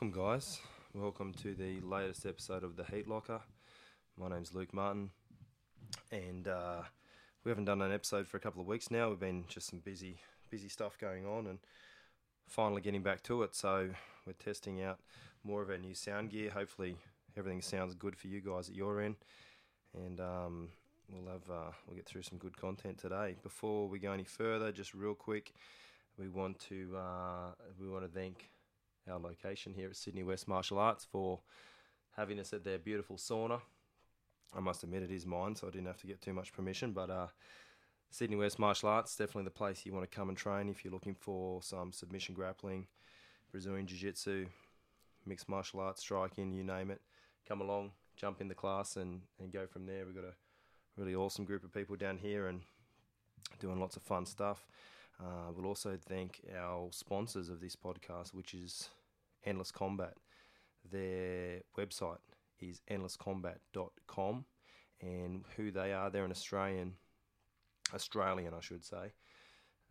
Welcome, guys. Welcome to the latest episode of the Heat Locker. My name's Luke Martin, and uh, we haven't done an episode for a couple of weeks now. We've been just some busy, busy stuff going on, and finally getting back to it. So we're testing out more of our new sound gear. Hopefully, everything sounds good for you guys at your end, and um, we'll have uh, we'll get through some good content today. Before we go any further, just real quick, we want to uh, we want to thank our location here at Sydney West Martial Arts for having us at their beautiful sauna. I must admit it is mine, so I didn't have to get too much permission. But uh, Sydney West Martial Arts definitely the place you want to come and train if you're looking for some submission grappling, Brazilian Jiu Jitsu, mixed martial arts, striking, you name it. Come along, jump in the class, and, and go from there. We've got a really awesome group of people down here and doing lots of fun stuff. Uh, we'll also thank our sponsors of this podcast, which is Endless Combat. Their website is endlesscombat.com, and who they are, they're an Australian, Australian, I should say,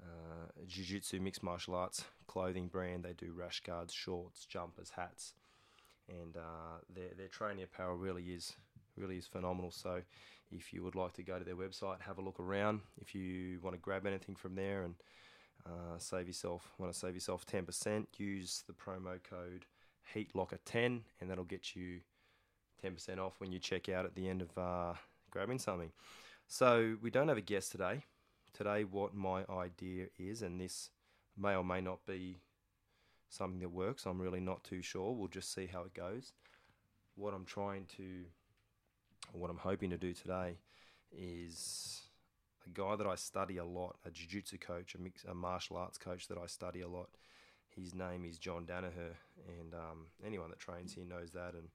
uh, jiu-jitsu mixed martial arts clothing brand. They do rash guards, shorts, jumpers, hats, and uh, their their training apparel really is really is phenomenal. So, if you would like to go to their website, have a look around. If you want to grab anything from there and uh, save yourself, want to save yourself 10%, use the promo code HEATLOCKER10 and that'll get you 10% off when you check out at the end of uh, grabbing something. So we don't have a guest today. Today, what my idea is, and this may or may not be something that works, I'm really not too sure. We'll just see how it goes. What I'm trying to, what I'm hoping to do today is a guy that I study a lot, a jiu-jitsu coach, a, mix, a martial arts coach that I study a lot. His name is John Danaher, and um, anyone that trains here knows that. And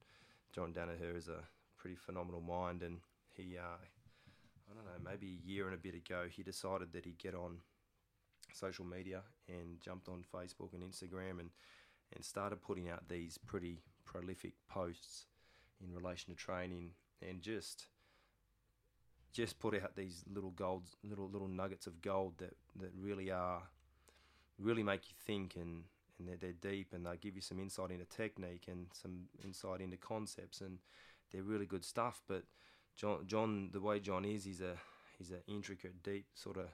John Danaher is a pretty phenomenal mind, and he, uh, I don't know, maybe a year and a bit ago, he decided that he'd get on social media and jumped on Facebook and Instagram and and started putting out these pretty prolific posts in relation to training and just just put out these little gold, little little nuggets of gold that, that really are, really make you think and and they're, they're deep and they give you some insight into technique and some insight into concepts and they're really good stuff. But John, John, the way John is, he's a he's an intricate, deep sort of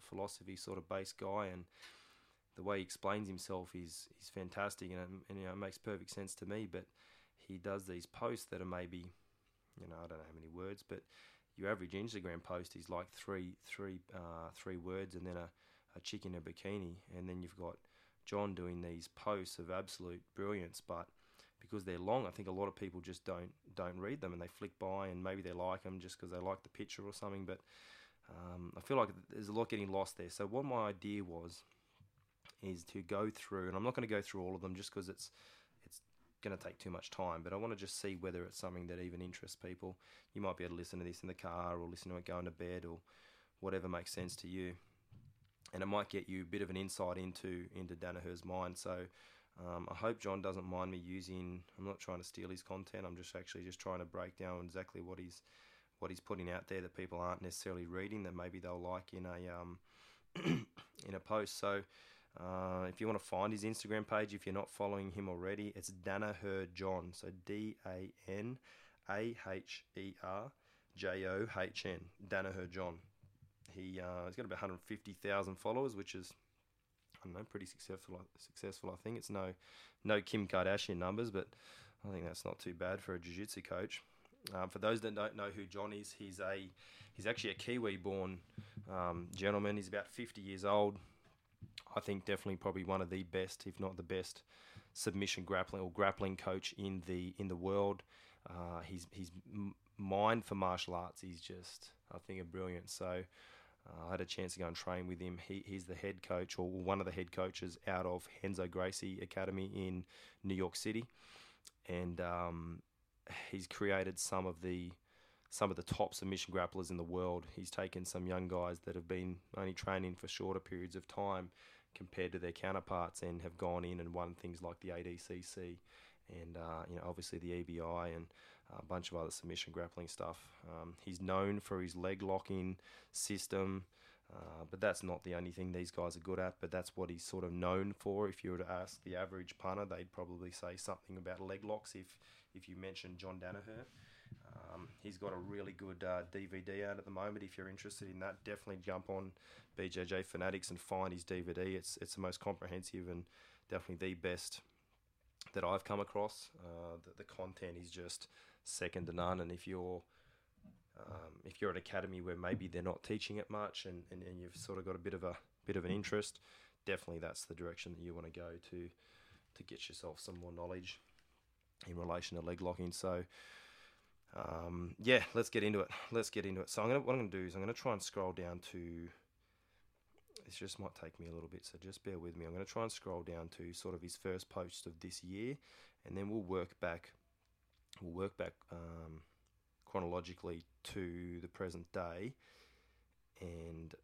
philosophy sort of based guy and the way he explains himself is is fantastic and, and you know it makes perfect sense to me. But he does these posts that are maybe, you know, I don't know how many words, but your average Instagram post is like three three uh, three words and then a, a chick in a bikini, and then you've got John doing these posts of absolute brilliance, but because they're long, I think a lot of people just don't don't read them and they flick by and maybe they like them just because they like the picture or something. But um, I feel like there's a lot getting lost there. So what my idea was is to go through, and I'm not going to go through all of them just because it's going to take too much time, but I want to just see whether it's something that even interests people. You might be able to listen to this in the car or listen to it going to bed or whatever makes sense to you. And it might get you a bit of an insight into into Danaher's mind. So um, I hope John doesn't mind me using. I'm not trying to steal his content. I'm just actually just trying to break down exactly what he's what he's putting out there that people aren't necessarily reading that maybe they'll like in a um, in a post. So uh, if you want to find his Instagram page, if you're not following him already, it's Danaher John. So D A N A H E R J O H N. Danaher John. He uh, he's got about 150,000 followers, which is I don't know, pretty successful. Successful, I think. It's no no Kim Kardashian numbers, but I think that's not too bad for a jiu-jitsu coach. Um, for those that don't know who John is, he's a he's actually a Kiwi-born um, gentleman. He's about 50 years old. I think definitely probably one of the best, if not the best, submission grappling or grappling coach in the in the world. Uh, his his mind for martial arts is just I think a brilliant. So uh, I had a chance to go and train with him. He, he's the head coach or one of the head coaches out of Renzo Gracie Academy in New York City, and um, he's created some of the some of the top submission grapplers in the world. He's taken some young guys that have been only training for shorter periods of time compared to their counterparts and have gone in and won things like the ADCC and uh, you know obviously the EBI and a bunch of other submission grappling stuff. Um, he's known for his leg locking system. Uh, but that's not the only thing these guys are good at, but that's what he's sort of known for. If you were to ask the average punter, they'd probably say something about leg locks if, if you mentioned John Danaher. Um, he's got a really good uh, DVD out at the moment. If you're interested in that, definitely jump on BJJ Fanatics and find his DVD. It's it's the most comprehensive and definitely the best that I've come across. Uh, the, the content is just second to none. And if you're um, if you're an academy where maybe they're not teaching it much and, and, and you've sort of got a bit of a bit of an interest, definitely that's the direction that you want to go to to get yourself some more knowledge in relation to leg locking. So um, yeah, let's get into it. Let's get into it. So I'm gonna what I'm gonna do is I'm gonna try and scroll down to. This just might take me a little bit, so just bear with me. I'm to try and scroll down to sort of his first post of this year, and then we'll work back. We'll work back um, chronologically to the present day, and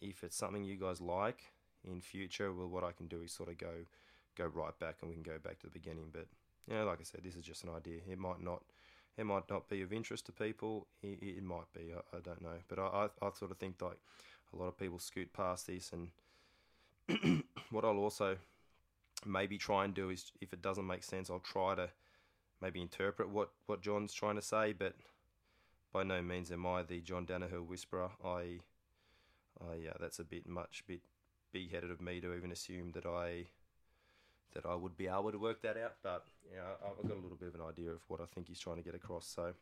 if it's something you guys like in future, well, what I can do is sort of go go right back, and we can go back to the beginning. But you know, like I said, this is just an idea. It might not it might not be of interest to people. It, it might be. I, I, don't know. But I, I, I, sort of think like a lot of people scoot past this. And what I'll also maybe try and do is, if it doesn't make sense, I'll try to maybe interpret what, what John's trying to say. But by no means am I the John Danaher whisperer. I, I yeah, that's a bit much, bit big-headed of me to even assume that I that I would be able to work that out. But yeah, I've got a little bit of an idea of what I think he's trying to get across. So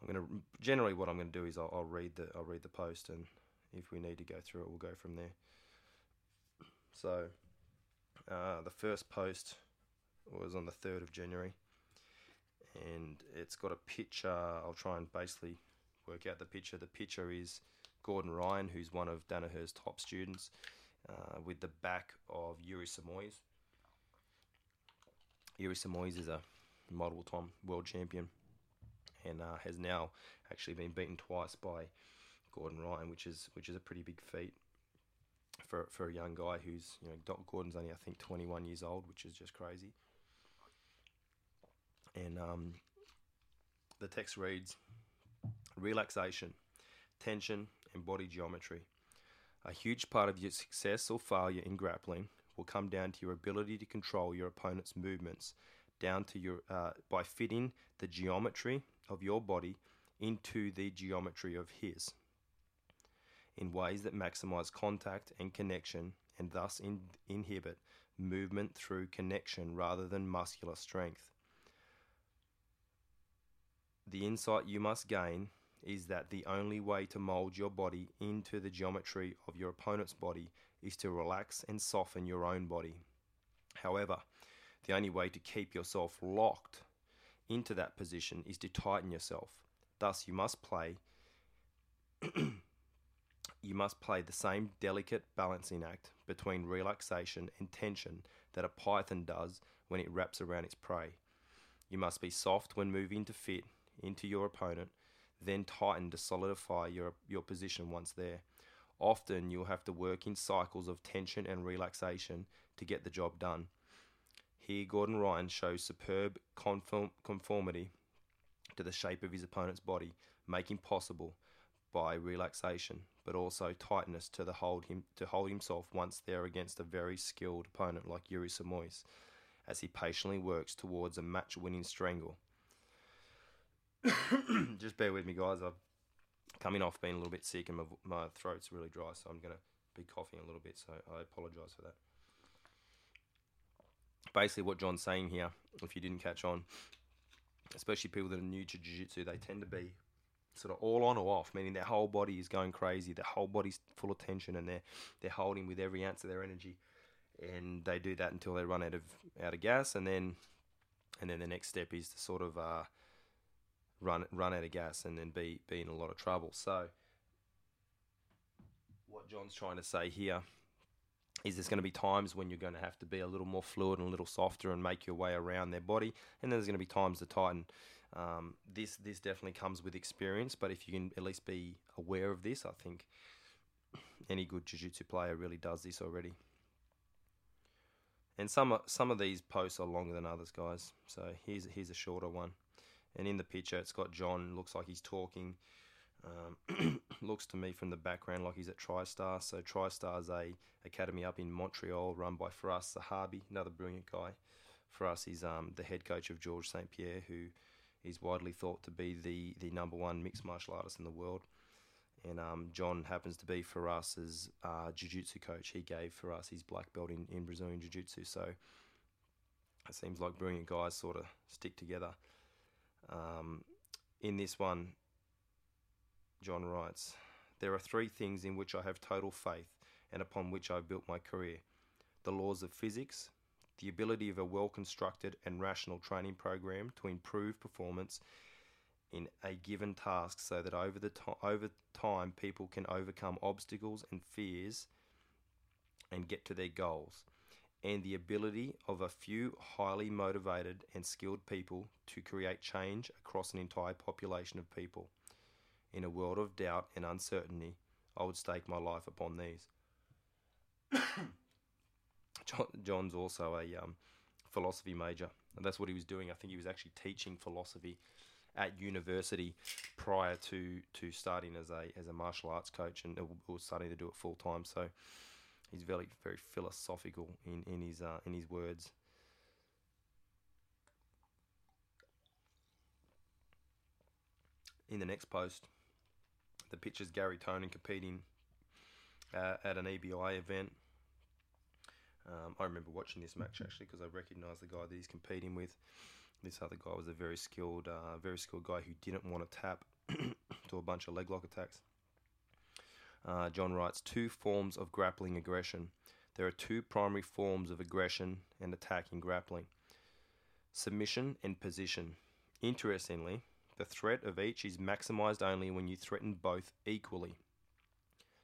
I'm going to generally what I'm going to do is I'll, I'll read the I'll read the post, and if we need to go through it, we'll go from there. So uh, the first post was on the third of January, and it's got a picture. I'll try and basically work out the picture. The picture is Gordon Ryan, who's one of Danaher's top students uh, with the back of Yuri Simões. Yuri Simões is a multiple time world champion and uh, has now actually been beaten twice by Gordon Ryan, which is which is a pretty big feat for for a young guy who's you know Doc Gordon's only I think 21 years old, which is just crazy. And um, the text reads: relaxation, tension, and body geometry a huge part of your success or failure in grappling will come down to your ability to control your opponent's movements, down to your uh, by fitting the geometry of your body into the geometry of his in ways that maximize contact and connection and thus in, inhibit movement through connection rather than muscular strength. The insight you must gain is that the only way to mold your body into the geometry of your opponent's body is to relax and soften your own body. However, the only way to keep yourself locked into that position is to tighten yourself. Thus, you must play you must play the same delicate balancing act between relaxation and tension that a python does when it wraps around its prey. You must be soft when moving to fit into your opponent then tighten to solidify your, your position once there. Often you'll have to work in cycles of tension and relaxation to get the job done. Here, Gordon Ryan shows superb conform- conformity to the shape of his opponent's body, making possible by relaxation, but also tightness to the hold him to hold himself once there against a very skilled opponent like Yuri Simões, as he patiently works towards a match-winning strangle. just bear with me, guys. I'm coming off being a little bit sick and my, my throat's really dry, so I'm going to be coughing a little bit, so I apologise for that. Basically, what John's saying here, if you didn't catch on, especially people that are new to Jiu Jitsu, they tend to be sort of all on or off, meaning their whole body is going crazy, their whole body's full of tension, and they're they're holding with every ounce of their energy, and they do that until they run out of out of gas, and then and then the next step is to sort of uh, run run out of gas and then be be in a lot of trouble. So what John's trying to say here is there's going to be times when you're going to have to be a little more fluid and a little softer and make your way around their body, and then there's going to be times to tighten. Um, this this definitely comes with experience, but if you can at least be aware of this, I think any good jiu-jitsu player really does this already. And some some of these posts are longer than others, guys. So here's here's a shorter one and in the picture it's got John looks like he's talking Um, looks to me from the background like he's at TriStar. So TriStar is a academy up in Montreal run by Firas Zahabi, another brilliant guy. Firas, he's um, the head coach of George St. Pierre, who is widely thought to be the, the number one mixed martial artist in the world. And um, John happens to be Firas uh, jiu-jitsu coach. He gave Firas his black belt in, in Brazilian jiu-jitsu. So it seems like brilliant guys sort of stick together. Um, in this one, John writes, There are three things in which I have total faith and upon which I have built my career. The laws of physics, the ability of a well constructed and rational training program to improve performance in a given task so that over the to- over time people can overcome obstacles and fears and get to their goals and the ability of a few highly motivated and skilled people to create change across an entire population of people. In a world of doubt and uncertainty, I would stake my life upon these. John, John's also a um, philosophy major, and that's what he was doing. I think he was actually teaching philosophy at university prior to, to starting as a as a martial arts coach, and was starting to do it full time. So he's very very philosophical in in his uh, in his words. In the next post, the picture's Garry Tonon competing uh, at an EBI event. Um, I remember watching this match actually because I recognised the guy that he's competing with. This other guy was a very skilled, uh, very skilled guy who didn't want to tap to a bunch of leg lock attacks. Uh, John writes two forms of grappling aggression. There are two primary forms of aggression and attack in grappling submission and position. Interestingly, the threat of each is maximized only when you threaten both equally.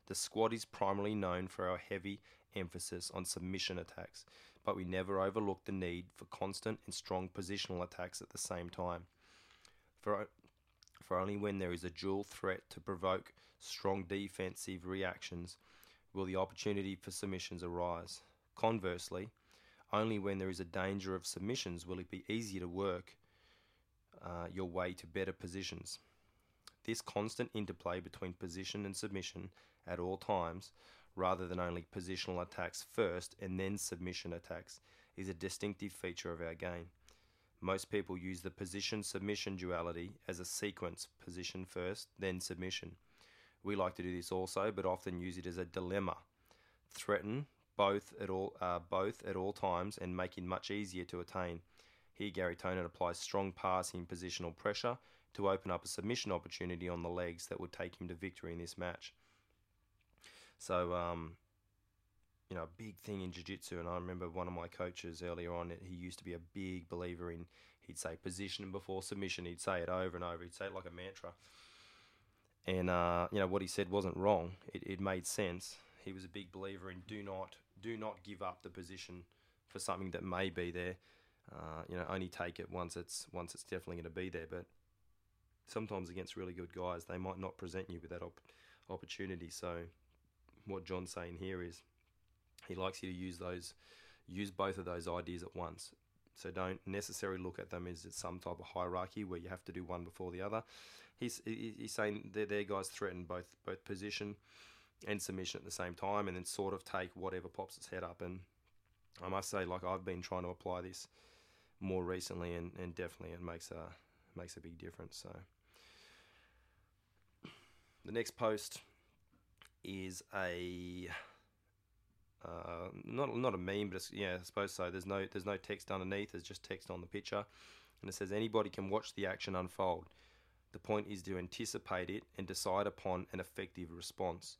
The squad is primarily known for our heavy emphasis on submission attacks, but we never overlook the need for constant and strong positional attacks at the same time. For, for only when there is a dual threat to provoke strong defensive reactions will the opportunity for submissions arise. Conversely, only when there is a danger of submissions will it be easier to work uh, your way to better positions. This constant interplay between position and submission at all times, rather than only positional attacks first and then submission attacks, is a distinctive feature of our game. Most people use the position submission duality as a sequence position first, then submission. We like to do this also, but often use it as a dilemma. Threaten both at all, uh, both at all times, and make it much easier to attain. Here, Garry Tonon applies strong passing positional pressure to open up a submission opportunity on the legs that would take him to victory in this match. So, um, you know, a big thing in jiu-jitsu, and I remember one of my coaches earlier on, he used to be a big believer in, he'd say position before submission, he'd say it over and over, he'd say it like a mantra. And, uh, you know, what he said wasn't wrong, it, it made sense. He was a big believer in do not, do not give up the position for something that may be there. Uh, you know, only take it once it's once it's definitely going to be there. But sometimes against really good guys, they might not present you with that op- opportunity. So, what John's saying here is he likes you to use those, use both of those ideas at once. So don't necessarily look at them as some type of hierarchy where you have to do one before the other. He's he's saying that their guys threaten both both position and submission at the same time, and then sort of take whatever pops its head up. And I must say, like I've been trying to apply this more recently, and, and definitely it makes a makes a big difference. So the next post is a uh, not not a meme, but yeah, I suppose so. There's no there's no text underneath. There's just text on the picture, and it says anybody can watch the action unfold. The point is to anticipate it and decide upon an effective response.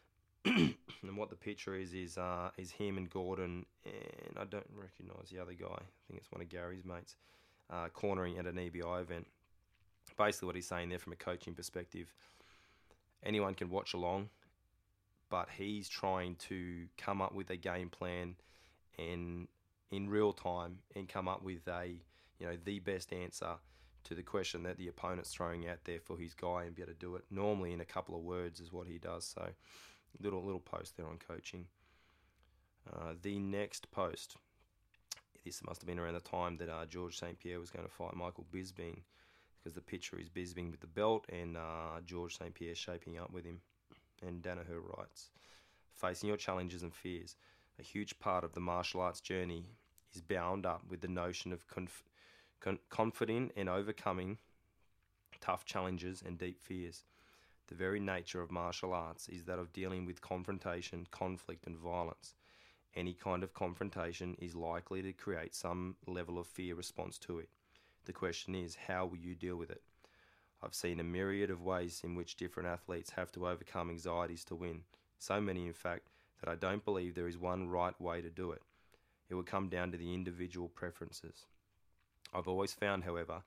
and what the picture is is uh, is him and Gordon, and I don't recognise the other guy. I think it's one of Garry's mates, uh, cornering at an EBI event. Basically, what he's saying there from a coaching perspective, anyone can watch along, but he's trying to come up with a game plan and in real time and come up with a you know the best answer to the question that the opponent's throwing out there for his guy and be able to do it normally in a couple of words is what he does. So little little post there on coaching. Uh, the next post, this must have been around the time that uh, George St Pierre was going to fight Michael Bisping, because the picture is Bisping with the belt and uh, George St. Pierre shaping up with him. And Danaher writes, facing your challenges and fears. A huge part of the martial arts journey is bound up with the notion of conf- con- confident and overcoming tough challenges and deep fears. The very nature of martial arts is that of dealing with confrontation, conflict, and violence. Any kind of confrontation is likely to create some level of fear response to it. The question is, how will you deal with it? I've seen a myriad of ways in which different athletes have to overcome anxieties to win. So many, in fact, that I don't believe there is one right way to do it. It would come down to the individual preferences. I've always found, however,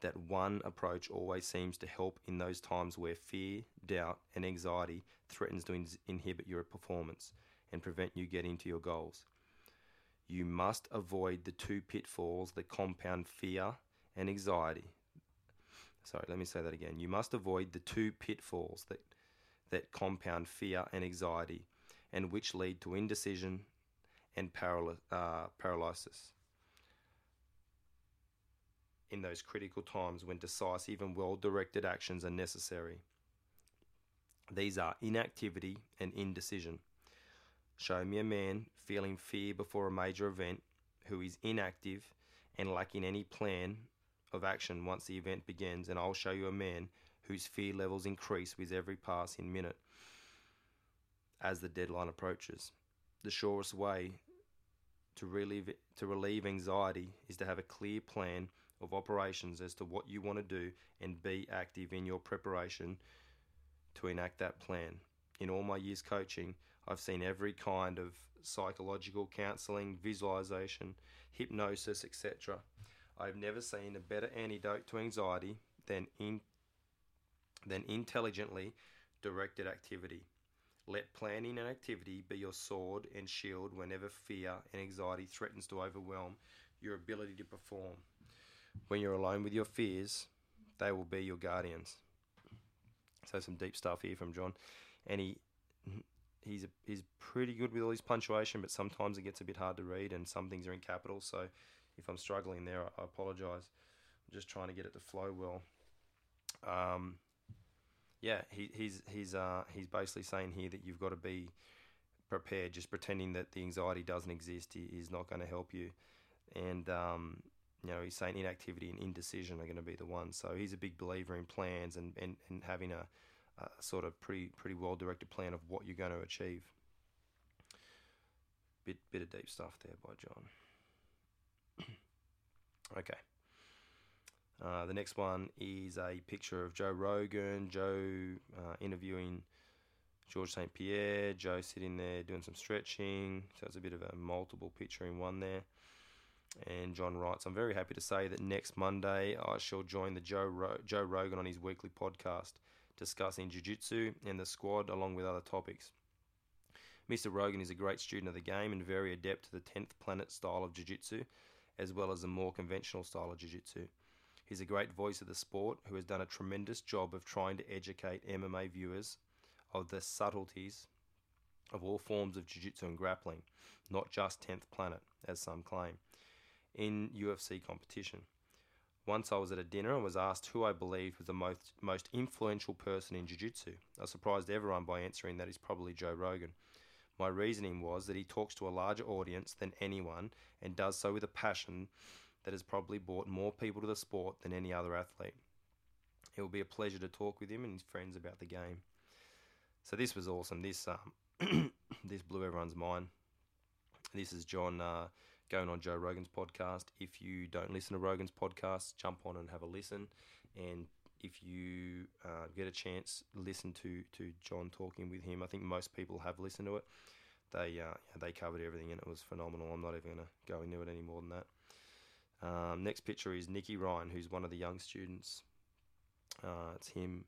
that one approach always seems to help in those times where fear, doubt, and anxiety threatens to in- inhibit your performance and prevent you getting to your goals. You must avoid the two pitfalls that compound fear and anxiety. Sorry, let me say that again. You must avoid the two pitfalls that that compound fear and anxiety and which lead to indecision and paral- uh, paralysis in those critical times when decisive and well directed actions are necessary. These are inactivity and indecision. Show me a man feeling fear before a major event who is inactive and lacking any plan of action once the event begins, and I'll show you a man whose fear levels increase with every passing minute as the deadline approaches. The surest way to relieve, to relieve anxiety is to have a clear plan of operations as to what you want to do and be active in your preparation to enact that plan. In all my years coaching, I've seen every kind of psychological counseling, visualization, hypnosis, etc. I've never seen a better antidote to anxiety than in than intelligently directed activity. Let planning and activity be your sword and shield whenever fear and anxiety threatens to overwhelm your ability to perform. When you're alone with your fears, they will be your guardians. So some deep stuff here from John, and he he's a, he's pretty good with all his punctuation, but sometimes it gets a bit hard to read, and some things are in capitals. So if I'm struggling there, I, I apologise. I'm just trying to get it to flow well. Um, yeah, he, he's he's uh, he's basically saying here that you've got to be prepared. Just pretending that the anxiety doesn't exist is not going to help you, and um, you know he's saying inactivity and indecision are going to be the ones. So he's a big believer in plans and, and, and having a, a sort of pretty pretty well directed plan of what you're going to achieve. Bit bit of deep stuff there by John. okay. Uh, the next one is a picture of Joe Rogan, Joe uh, interviewing George St. Pierre, Joe sitting there doing some stretching. So it's a bit of a multiple picture in one there. And John writes, I'm very happy to say that next Monday I shall join the Joe, Ro- Joe Rogan on his weekly podcast discussing Jiu Jitsu and the squad along with other topics. Mr. Rogan is a great student of the game and very adept to the 10th planet style of Jiu Jitsu, as well as the more conventional style of Jiu Jitsu. He's a great voice of the sport who has done a tremendous job of trying to educate MMA viewers of the subtleties of all forms of jiu jitsu and grappling, not just 10th planet, as some claim, in UFC competition. Once I was at a dinner and was asked who I believed was the most, most influential person in jiu jitsu. I surprised everyone by answering that he's probably Joe Rogan. My reasoning was that he talks to a larger audience than anyone and does so with a passion that has probably brought more people to the sport than any other athlete. It will be a pleasure to talk with him and his friends about the game. So this was awesome. This um, this blew everyone's mind. This is John uh, going on Joe Rogan's podcast. If you don't listen to Rogan's podcast, jump on and have a listen. And if you uh, get a chance, listen to to John talking with him. I think most people have listened to it. They uh, they covered everything and it was phenomenal. I'm not even to go into it any more than that. Um, next picture is Nicky Ryan, who's one of the young students. Uh, it's him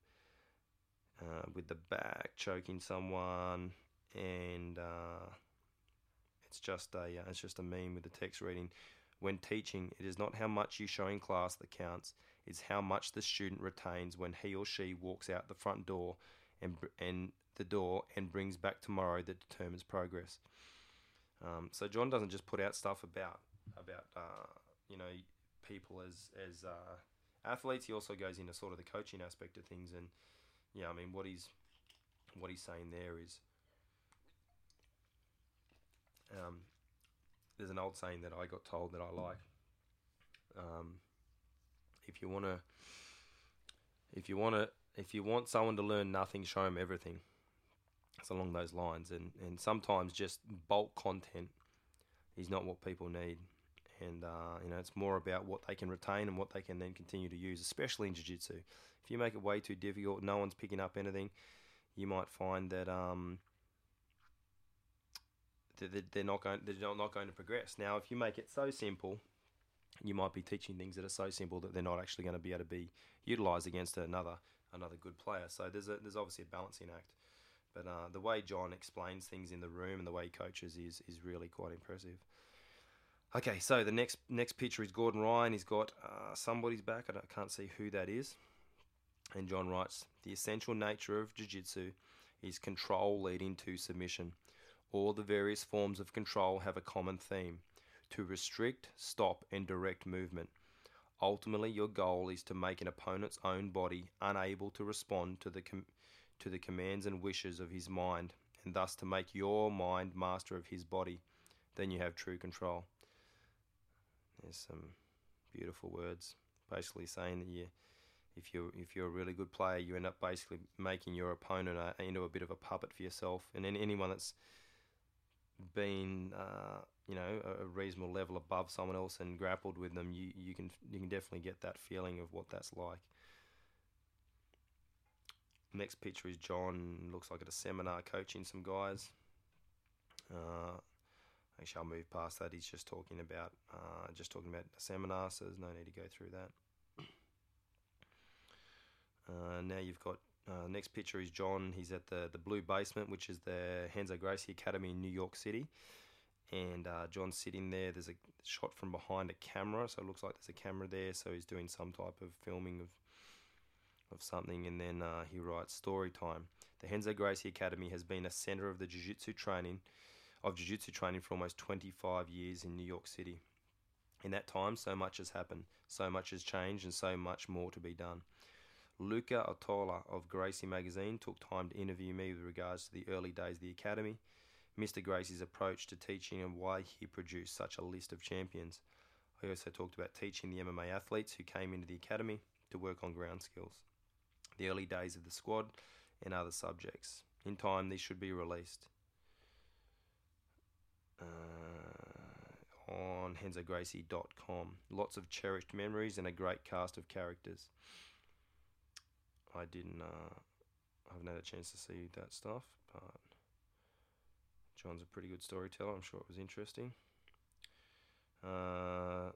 uh, with the back choking someone, and uh, it's just a uh, it's just a meme with the text reading. When teaching, it is not how much you show in class that counts; it's how much the student retains when he or she walks out the front door and and the door and brings back tomorrow that determines progress. Um, so John doesn't just put out stuff about about uh, you know people as as uh, athletes. He also goes into sort of the coaching aspect of things, and yeah, I mean what he's what he's saying there is. Um, there's an old saying that I got told that I like. Um, if you want to, if you want to, if you want someone to learn nothing, show them everything. It's along those lines, and and sometimes just bulk content is not what people need, and uh, you know it's more about what they can retain and what they can then continue to use, especially in jiu-jitsu. If you make it way too difficult, no one's picking up anything. You might find that um, they're not going they're not going to progress. Now, if you make it so simple, you might be teaching things that are so simple that they're not actually going to be able to be utilized against another another good player. So there's a there's obviously a balancing act. But uh, the way John explains things in the room and the way he coaches is is really quite impressive. Okay, so the next next picture is Gordon Ryan. He's got uh, somebody's back. I, I can't see who that is. And John writes, the essential nature of jiu-jitsu is control leading to submission. All the various forms of control have a common theme to restrict, stop, and direct movement. Ultimately, your goal is to make an opponent's own body unable to respond to the, com- to the commands and wishes of his mind, and thus to make your mind master of his body. Then you have true control. There's some beautiful words, basically saying that you, if you if you're a really good player, you end up basically making your opponent a, into a bit of a puppet for yourself. And then anyone that's been uh, you know a, reasonable level above someone else and grappled with them, you you can you can definitely get that feeling of what that's like. Next picture is John. Looks like at a seminar coaching some guys. Uh, actually, I'll move past that. He's just talking about uh, just talking about a seminar, so there's no need to go through that. Uh, now you've got uh, next picture is John. He's at the, the Blue Basement, which is the Renzo Gracie Academy in New York City. And uh, John's sitting there. There's a shot from behind a camera, so it looks like there's a camera there. So he's doing some type of filming of of something. And then uh, he writes story time. The Renzo Gracie Academy has been a center of the jiu-jitsu training of jiu-jitsu training for almost 25 years in New York City. In that time, so much has happened, so much has changed, and so much more to be done. Luca Atalla of Gracie magazine took time to interview me with regards to the early days of the academy, Mr. Gracie's approach to teaching and why he produced such a list of champions. I also talked about teaching the MMA athletes who came into the academy to work on ground skills, the early days of the squad, and other subjects. In time, these should be released. Uh, on renzogracie.com. Lots of cherished memories and a great cast of characters. I didn't. Uh, I haven't had a chance to see that stuff, but John's a pretty good storyteller. I'm sure it was interesting. Uh,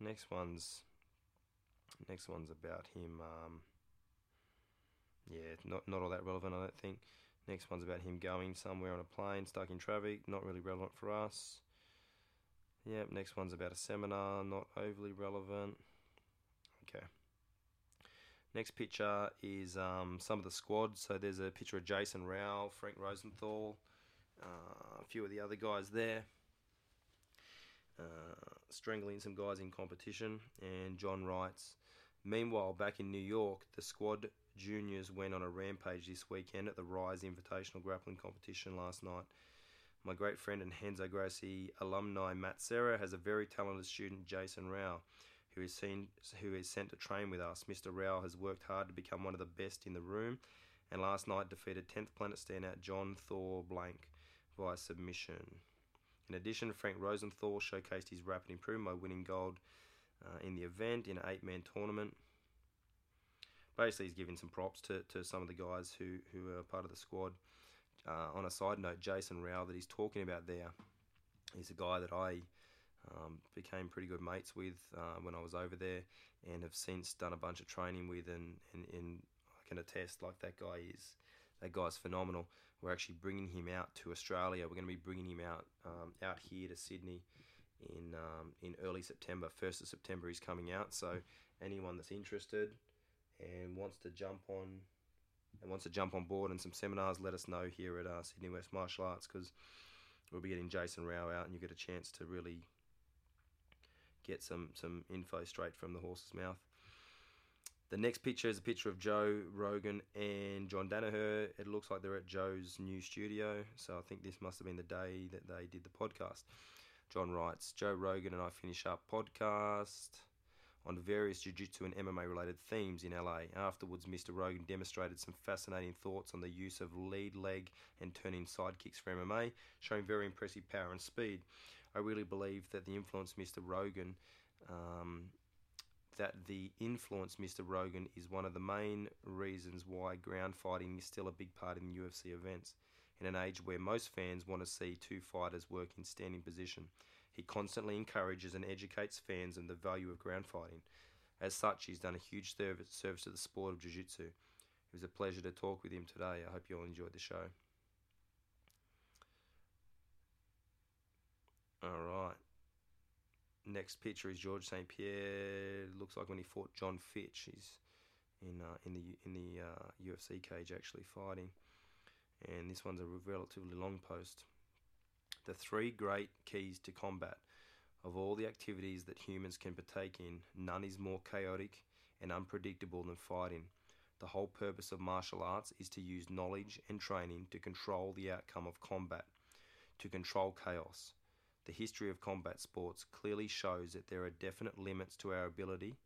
next one's next one's about him. Um, yeah, not not all that relevant, I don't think. Next one's about him going somewhere on a plane, stuck in traffic. Not really relevant for us. Yep. Next one's about a seminar. Not overly relevant. Okay. Next picture is um, some of the squad. So there's a picture of Jason Rau, Frank Rosenthal, uh, a few of the other guys there. Uh, strangling some guys in competition. And John writes, Meanwhile, back in New York, the squad juniors went on a rampage this weekend at the Rise Invitational Grappling Competition last night. My great friend and Renzo Gracie alumni Matt Serra has a very talented student, Jason Rau who is seen who is sent to train with us. Mr. Rau has worked hard to become one of the best in the room, and last night defeated 10th Planet standout John Thor Blank via submission. In addition, Frank Rosenthal showcased his rapid improvement by winning gold uh, in the event in an eight-man tournament. Basically, he's giving some props to, to some of the guys who, who are part of the squad. Uh, on a side note, Jason Rau that he's talking about there is a guy that I um, became pretty good mates with uh, when I was over there, and have since done a bunch of training with, and, and, and I can attest like that guy is that guy's phenomenal. We're actually bringing him out to Australia. We're going to be bringing him out um, out here to Sydney in um, in early September. First of September, he's coming out. So anyone that's interested and wants to jump on and wants to jump on board and some seminars, let us know here at uh, Sydney West Martial Arts because we'll be getting Jason Rau out, and you get a chance to really get some some info straight from the horse's mouth. The next picture is a picture of Joe Rogan and John Danaher. It looks like they're at Joe's new studio, so I think this must have been the day that they did the podcast. John writes, Joe Rogan and I finish up podcast on various jiu-jitsu and MMA related themes in LA. Afterwards, Mr. Rogan demonstrated some fascinating thoughts on the use of lead leg and turning side kicks for MMA, showing very impressive power and speed. I really believe that the influence Mr. Rogan um, that the influence Mr. Rogan is one of the main reasons why ground fighting is still a big part in the UFC events. In an age where most fans want to see two fighters work in standing position, he constantly encourages and educates fans on the value of ground fighting. As such, he's done a huge service, service to the sport of Jiu Jitsu. It was a pleasure to talk with him today. I hope you all enjoyed the show. All right. Next picture is George St Pierre. Looks like when he fought John Fitch. He's in uh, in the in the uh, UFC cage actually fighting, and this one's a relatively long post. The three great keys to combat. Of all the activities that humans can partake in, none is more chaotic and unpredictable than fighting. The whole purpose of martial arts is to use knowledge and training to control the outcome of combat, to control chaos. The history of combat sports clearly shows that there are definite limits to our ability,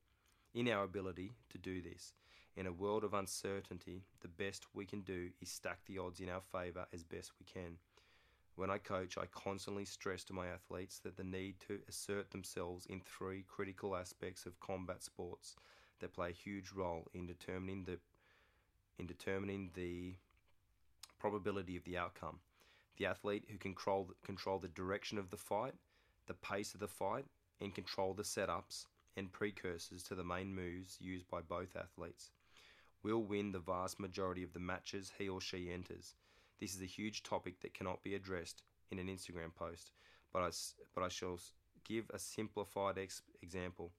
in our ability to do this. In a world of uncertainty, the best we can do is stack the odds in our favour as best we can. When I coach, I constantly stress to my athletes that the need to assert themselves in three critical aspects of combat sports that play a huge role in determining the in determining the probability of the outcome the athlete who can control, control the direction of the fight, the pace of the fight, and control the setups and precursors to the main moves used by both athletes, will win the vast majority of the matches he or she enters. This is a huge topic that cannot be addressed in an Instagram post, but I, but I shall give a simplified ex- example.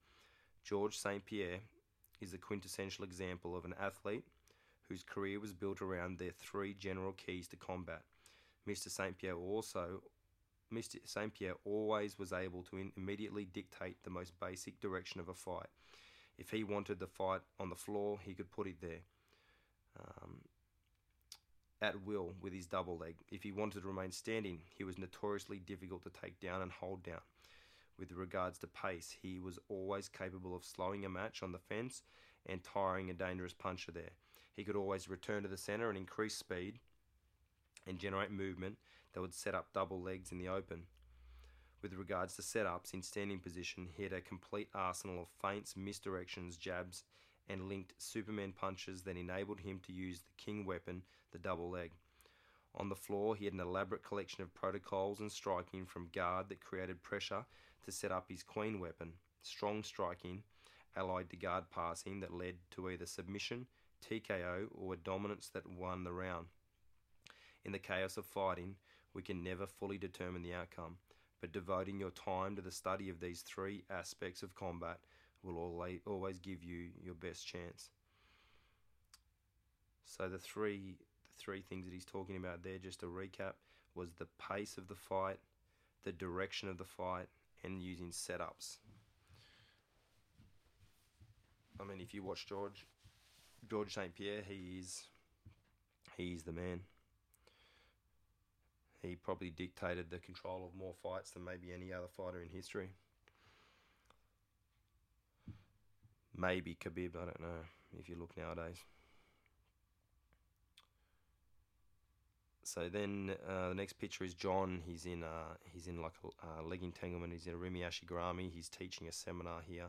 George St. Pierre is the quintessential example of an athlete whose career was built around their three general keys to combat Mr. St. Pierre also Mr. St. Pierre always was able to immediately dictate the most basic direction of a fight. If he wanted the fight on the floor, he could put it there um, at will with his double leg. If he wanted to remain standing, he was notoriously difficult to take down and hold down. With regards to pace, he was always capable of slowing a match on the fence and tiring a dangerous puncher there. He could always return to the center and increase speed and generate movement that would set up double legs in the open. With regards to setups in standing position, he had a complete arsenal of feints, misdirections, jabs, and linked Superman punches that enabled him to use the king weapon, the double leg. On the floor, he had an elaborate collection of protocols and striking from guard that created pressure to set up his queen weapon, strong striking, allied to guard passing that led to either submission, TKO, or a dominance that won the round. In the chaos of fighting, we can never fully determine the outcome, but devoting your time to the study of these three aspects of combat will always give you your best chance. So the three the three things that he's talking about there, just to recap, was the pace of the fight, the direction of the fight, and using setups. I mean, if you watch George, George St Pierre, he is, he's the man he probably dictated the control of more fights than maybe any other fighter in history. Maybe Khabib, I don't know if you look nowadays. So then uh, the next picture is John. He's in uh, he's in like a uh, leg entanglement. He's in a Rimi Ashigarami. He's teaching a seminar here,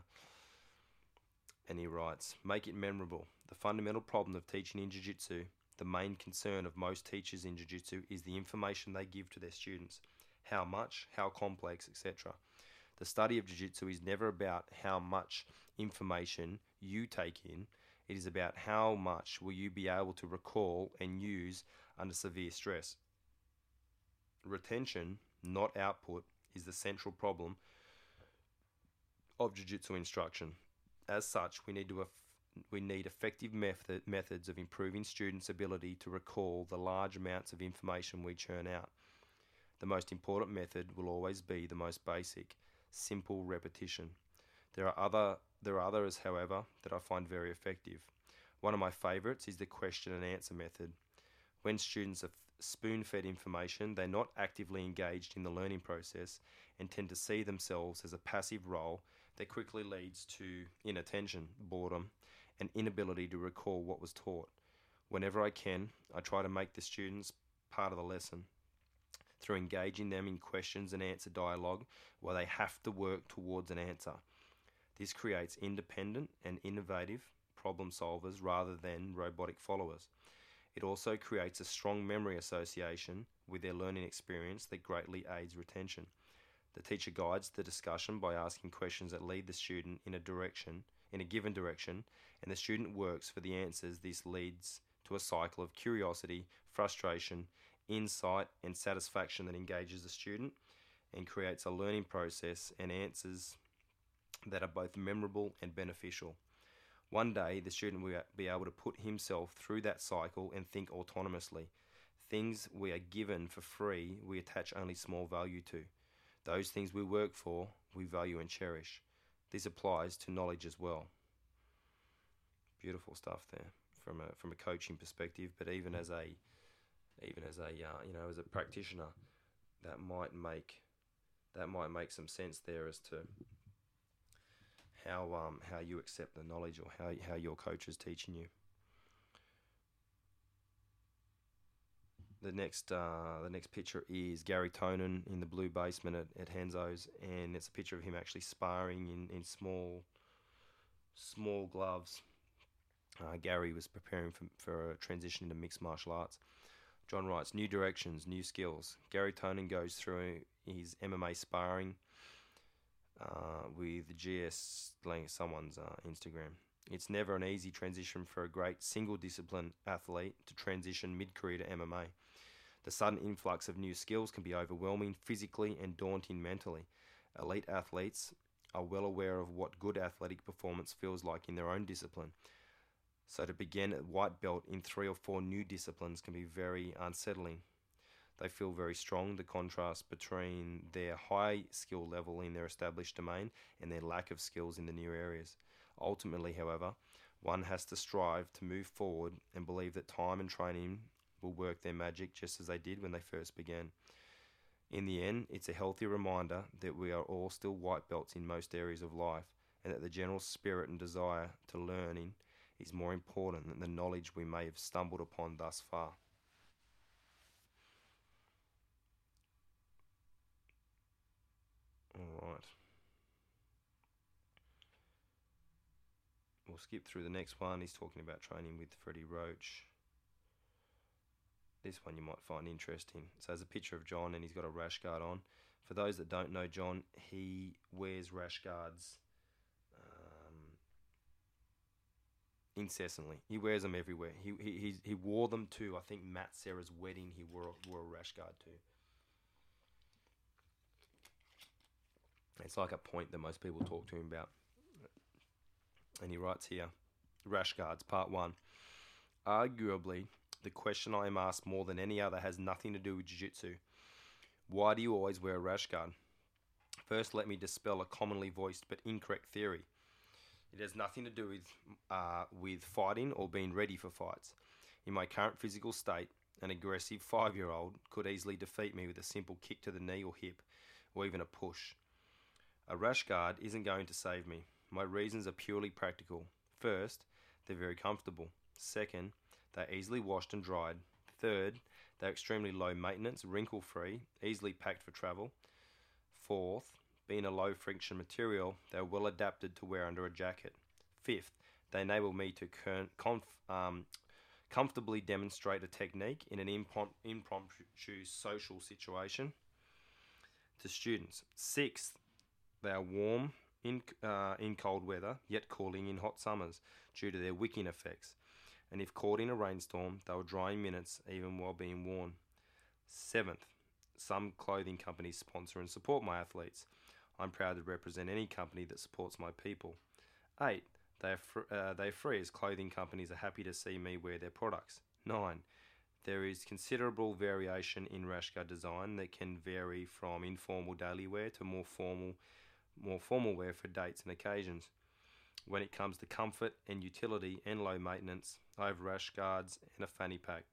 and he writes, "Make it memorable. The fundamental problem of teaching in jiu-jitsu the main concern of most teachers in Jiu-Jitsu is the information they give to their students. How much, how complex, etc. The study of Jiu-Jitsu is never about how much information you take in. It is about how much will you be able to recall and use under severe stress. Retention, not output, is the central problem of Jiu-Jitsu instruction. As such, we need to we need effective method, methods of improving students' ability to recall the large amounts of information we churn out. The most important method will always be the most basic, simple repetition. There are other there are others, however, that I find very effective. One of my favourites is the question and answer method. When students are spoon fed information, they're not actively engaged in the learning process and tend to see themselves as a passive role that quickly leads to inattention, boredom, and inability to recall what was taught. Whenever I can, I try to make the students part of the lesson through engaging them in questions and answer dialogue where they have to work towards an answer. This creates independent and innovative problem solvers rather than robotic followers. It also creates a strong memory association with their learning experience that greatly aids retention. The teacher guides the discussion by asking questions that lead the student in a direction, in a given direction, and the student works for the answers. This leads to a cycle of curiosity, frustration, insight, and satisfaction that engages the student and creates a learning process and answers that are both memorable and beneficial. One day, the student will be able to put himself through that cycle and think autonomously. Things we are given for free, we attach only small value to. Those things we work for, we value and cherish. This applies to knowledge as well. Beautiful stuff there from a from a coaching perspective, but even as a even as a uh, you know as a practitioner, that might make that might make some sense there as to how um, how you accept the knowledge or how how your coach is teaching you. The next uh, the next picture is Garry Tonon in the blue basement at, at Renzo's, and it's a picture of him actually sparring in, in small small gloves. Uh, Garry was preparing for, for a transition into mixed martial arts. John writes, New directions, new skills. Garry Tonon goes through his MMA sparring uh, with GS someone's uh, Instagram. It's never an easy transition for a great single discipline athlete to transition mid career to MMA. The sudden influx of new skills can be overwhelming physically and daunting mentally. Elite athletes are well aware of what good athletic performance feels like in their own discipline. So, to begin at white belt in three or four new disciplines can be very unsettling. They feel very strong. The contrast between their high skill level in their established domain and their lack of skills in the new areas. Ultimately, however, one has to strive to move forward and believe that time and training will work their magic just as they did when they first began. In the end, it's a healthy reminder that we are all still white belts in most areas of life and that the general spirit and desire to learning is more important than the knowledge we may have stumbled upon thus far. All right. We'll skip through the next one. He's talking about training with Freddie Roach. This one you might find interesting. So there's a picture of John and he's got a rash guard on. For those that don't know John, he wears rash guards um, incessantly. He wears them everywhere. He, he, he, he wore them to, I think, Matt Serra's wedding. He wore, wore a rash guard too. It's like a point that most people talk to him about. And he writes here Rash Guards, Part 1. Arguably, the question I am asked more than any other has nothing to do with Jiu Jitsu. Why do you always wear a rash guard? First, let me dispel a commonly voiced but incorrect theory. It has nothing to do with, uh, with fighting or being ready for fights. In my current physical state, an aggressive five year old could easily defeat me with a simple kick to the knee or hip, or even a push. A rash guard isn't going to save me. My reasons are purely practical. First, they're very comfortable. Second, they're easily washed and dried. Third, they're extremely low maintenance, wrinkle free, easily packed for travel. Fourth, being a low friction material, they're well adapted to wear under a jacket. Fifth, they enable me to conf- um, comfortably demonstrate a technique in an impromptu social situation to students. Sixth, they are warm in, uh, in cold weather, yet cooling in hot summers due to their wicking effects. And if caught in a rainstorm, they will dry in minutes even while being worn. Seventh, some clothing companies sponsor and support my athletes. I'm proud to represent any company that supports my people. Eight, they are, fr- uh, they are free as clothing companies are happy to see me wear their products. Nine, there is considerable variation in rash guard design that can vary from informal daily wear to more formal more formal wear for dates and occasions. When it comes to comfort and utility and low maintenance, I have rash guards and a fanny pack.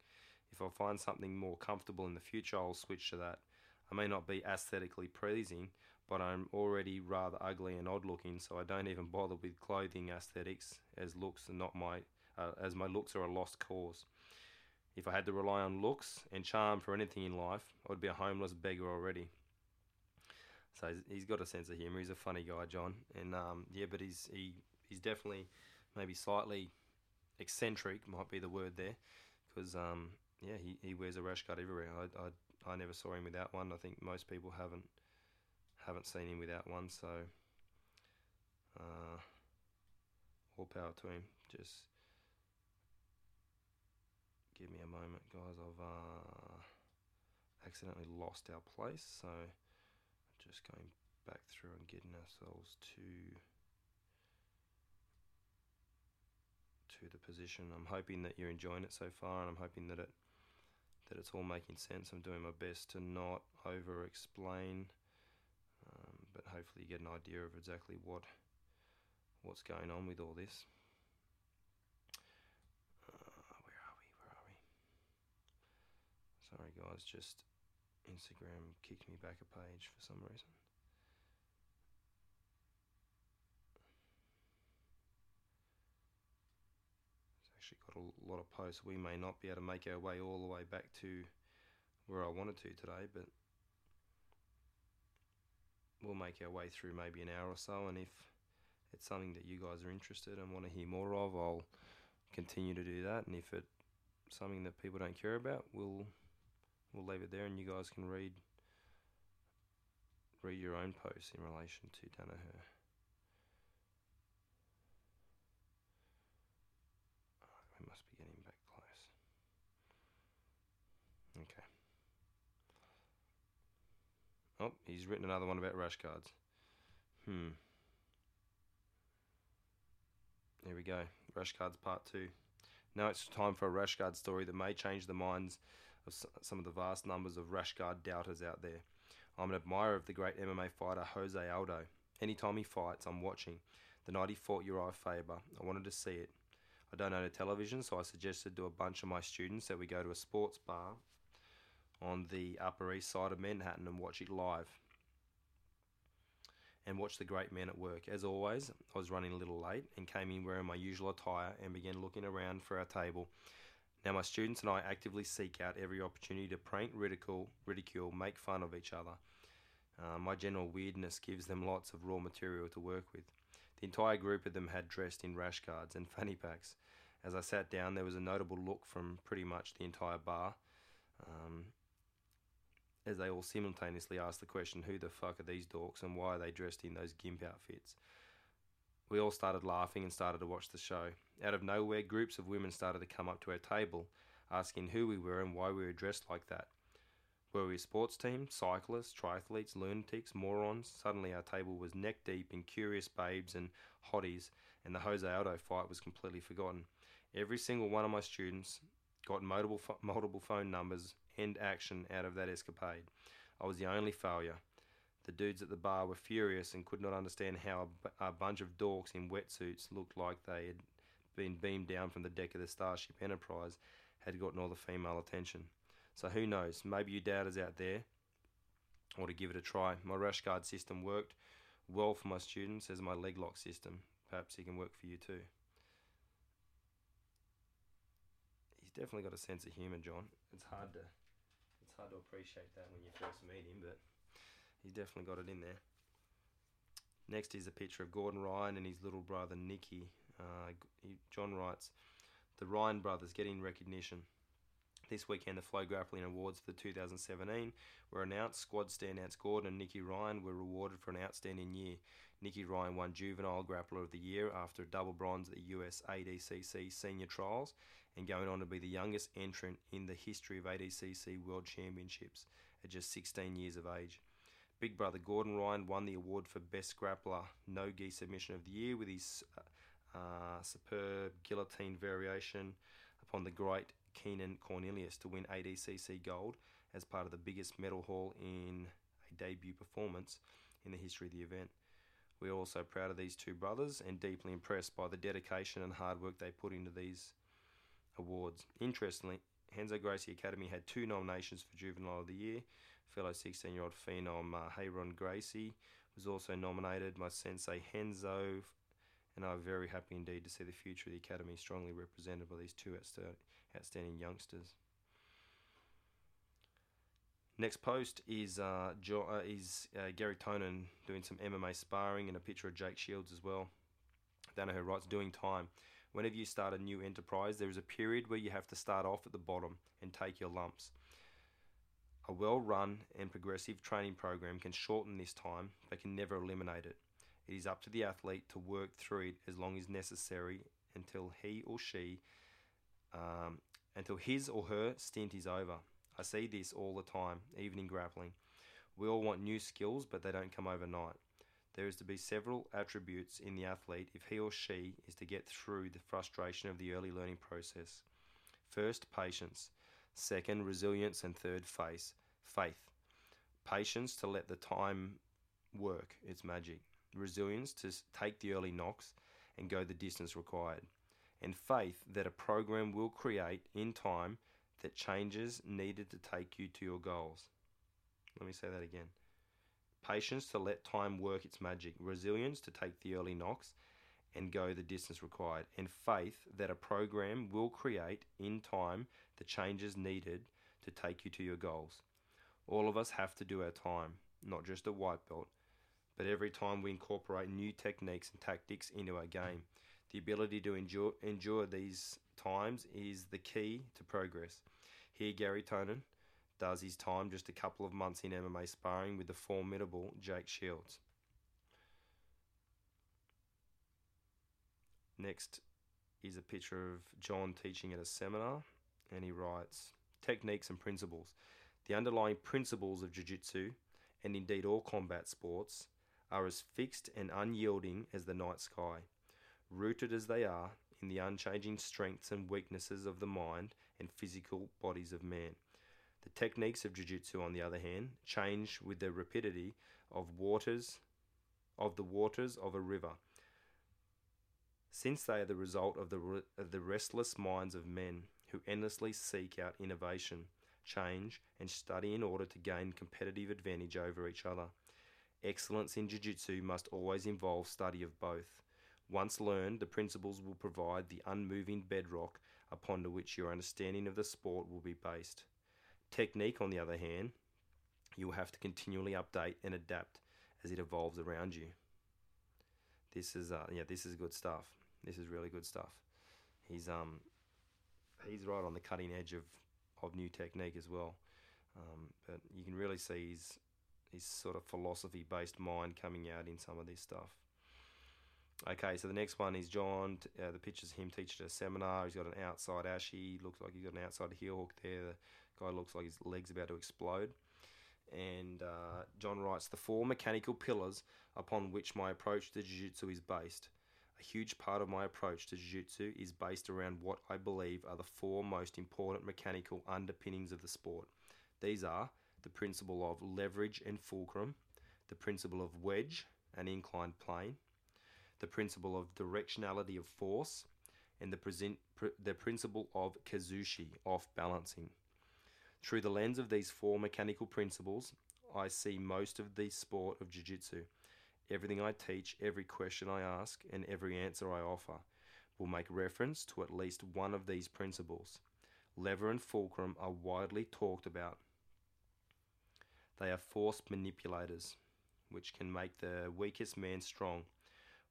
If I find something more comfortable in the future, I'll switch to that. I may not be aesthetically pleasing, but I'm already rather ugly and odd looking, so I don't even bother with clothing aesthetics as looks are not my uh, as my looks are a lost cause. If I had to rely on looks and charm for anything in life, I would be a homeless beggar already. So he's got a sense of humour. He's a funny guy, John, and um, yeah, but he's he he's definitely maybe slightly eccentric might be the word there, because um, yeah, he, he wears a rash guard everywhere. I, I I never saw him without one. I think most people haven't haven't seen him without one. So uh, all power to him. Just give me a moment, guys. I've uh, accidentally lost our place, so just going back through and getting ourselves to to the position. I'm hoping that you're enjoying it so far, and I'm hoping that it that it's all making sense. I'm doing my best to not over explain, um, but hopefully you get an idea of exactly what what's going on with all this. Uh, where are we? Where are we? Sorry guys, just Instagram kicked me back a page for some reason. It's actually got a lot of posts. We may not be able to make our way all the way back to where I wanted to today, but we'll make our way through maybe an hour or so. And if it's something that you guys are interested and want to hear more of, I'll continue to do that. And if it's something that people don't care about, we'll we'll leave it there, and you guys can read read your own posts in relation to Danaher. we must be getting back close. Okay. Oh, he's written another one about rash guards. Hmm. Here we go. Rash guards part two. Now it's time for a rash guard story that may change the minds of some of the vast numbers of rash guard doubters out there. I'm an admirer of the great MMA fighter Jose Aldo. Anytime he fights, I'm watching. The night he fought Urijah Faber, I wanted to see it. I don't own a television, so I suggested to a bunch of my students that we go to a sports bar on the Upper East Side of Manhattan and watch it live. And watch the great men at work. As always, I was running a little late and came in wearing my usual attire and began looking around for our table now, my students and I actively seek out every opportunity to prank, ridicule, ridicule, make fun of each other. Uh, my general weirdness gives them lots of raw material to work with. The entire group of them had dressed in rash guards and fanny packs. As I sat down, there was a notable look from pretty much the entire bar. Um, as they all simultaneously asked the question, Who the fuck are these dorks and why are they dressed in those gimp outfits? We all started laughing and started to watch the show. Out of nowhere, groups of women started to come up to our table, asking who we were and why we were dressed like that. Were we a sports team, cyclists, triathletes, lunatics, morons? Suddenly our table was neck deep in curious babes and hotties, and the Jose Aldo fight was completely forgotten. Every single one of my students got multiple, multiple phone numbers and action out of that escapade. I was the only failure. The dudes at the bar were furious and could not understand how a, bunch of dorks in wetsuits looked like they had been beamed down from the deck of the Starship Enterprise had gotten all the female attention. So who knows? Maybe you doubters out there ought to give it a try. My rash guard system worked well for my students as my leg lock system. Perhaps it can work for you too. He's definitely got a sense of humour, John. It's hard to hard to appreciate that when you first meet him, but He's definitely got it in there. Next is a picture of Gordon Ryan and his little brother Nicky. Uh, he, John writes, The Ryan brothers getting recognition. This weekend, the Flow Grappling Awards for 2017 were announced. Squad standouts Gordon and Nicky Ryan were rewarded for an outstanding year. Nicky Ryan won Juvenile Grappler of the Year after a double bronze at the US ADCC Senior Trials and going on to be the youngest entrant in the history of ADCC World Championships at just 16 years of age. Big brother Gordon Ryan won the award for Best Grappler No Gi Submission of the Year with his uh, superb guillotine variation upon the great Keenan Cornelius to win ADCC gold as part of the biggest medal haul in a debut performance in the history of the event. We're also proud of these two brothers and deeply impressed by the dedication and hard work they put into these awards. Interestingly, Renzo Gracie Academy had two nominations for Juvenile of the Year. Fellow 16 year old phenom uh, Hayron Gracie was also nominated. My sensei Renzo, and I'm very happy indeed to see the future of the Academy strongly represented by these two outstanding youngsters. Next post is uh, jo- uh, is uh, Garry Tonon doing some MMA sparring and a picture of Jake Shields as well. Danaher writes, doing time. Whenever you start a new enterprise, there is a period where you have to start off at the bottom and take your lumps. A well run and progressive training program can shorten this time, but can never eliminate it. It is up to the athlete to work through it as long as necessary until he or she, um, until his or her stint is over. I see this all the time, even in grappling. We all want new skills, but they don't come overnight. There is to be several attributes in the athlete if he or she is to get through the frustration of the early learning process. First, patience. Second, resilience. And third, faith. Faith. Patience to let the time work its magic. Resilience to take the early knocks and go the distance required. And faith that a program will create in time that changes needed to take you to your goals. Let me say that again. Patience to let time work its magic, resilience to take the early knocks and go the distance required, and faith that a program will create in time the changes needed to take you to your goals. All of us have to do our time, not just a white belt, but every time we incorporate new techniques and tactics into our game. The ability to endure, endure these times is the key to progress. Here, Garry Tonon does his time just a couple of months in MMA sparring with the formidable Jake Shields. Next is a picture of John teaching at a seminar, and he writes Techniques and principles. The underlying principles of Jiu Jitsu, and indeed all combat sports, are as fixed and unyielding as the night sky. Rooted as they are in the unchanging strengths and weaknesses of the mind and physical bodies of man. The techniques of jiu-jitsu on the other hand change with the rapidity of waters of the waters of a river. Since they are the result of the, of the restless minds of men who endlessly seek out innovation, change, and study in order to gain competitive advantage over each other. Excellence in Jiu Jitsu must always involve study of both. Once learned, the principles will provide the unmoving bedrock upon which your understanding of the sport will be based. Technique, on the other hand, you will have to continually update and adapt as it evolves around you. This is uh, yeah, this is good stuff. This is really good stuff. He's um he's right on the cutting edge of, of new technique as well. Um, but you can really see his his sort of philosophy based mind coming out in some of this stuff. Okay, so the next one is John. Uh, the picture's him teaching a seminar. He's got an outside ashi. Looks like he's got an outside heel hook there. The guy looks like his leg's about to explode. And uh, John writes The four mechanical pillars upon which my approach to Jiu Jitsu is based. A huge part of my approach to Jiu Jitsu is based around what I believe are the four most important mechanical underpinnings of the sport. These are the principle of leverage and fulcrum, the principle of wedge and inclined plane, the principle of directionality of force, and the, present, pr- the principle of kazushi, off balancing. Through the lens of these four mechanical principles, I see most of the sport of Jiu Jitsu. Everything I teach, every question I ask, and every answer I offer will make reference to at least one of these principles. Lever and fulcrum are widely talked about. They are force manipulators, which can make the weakest man strong.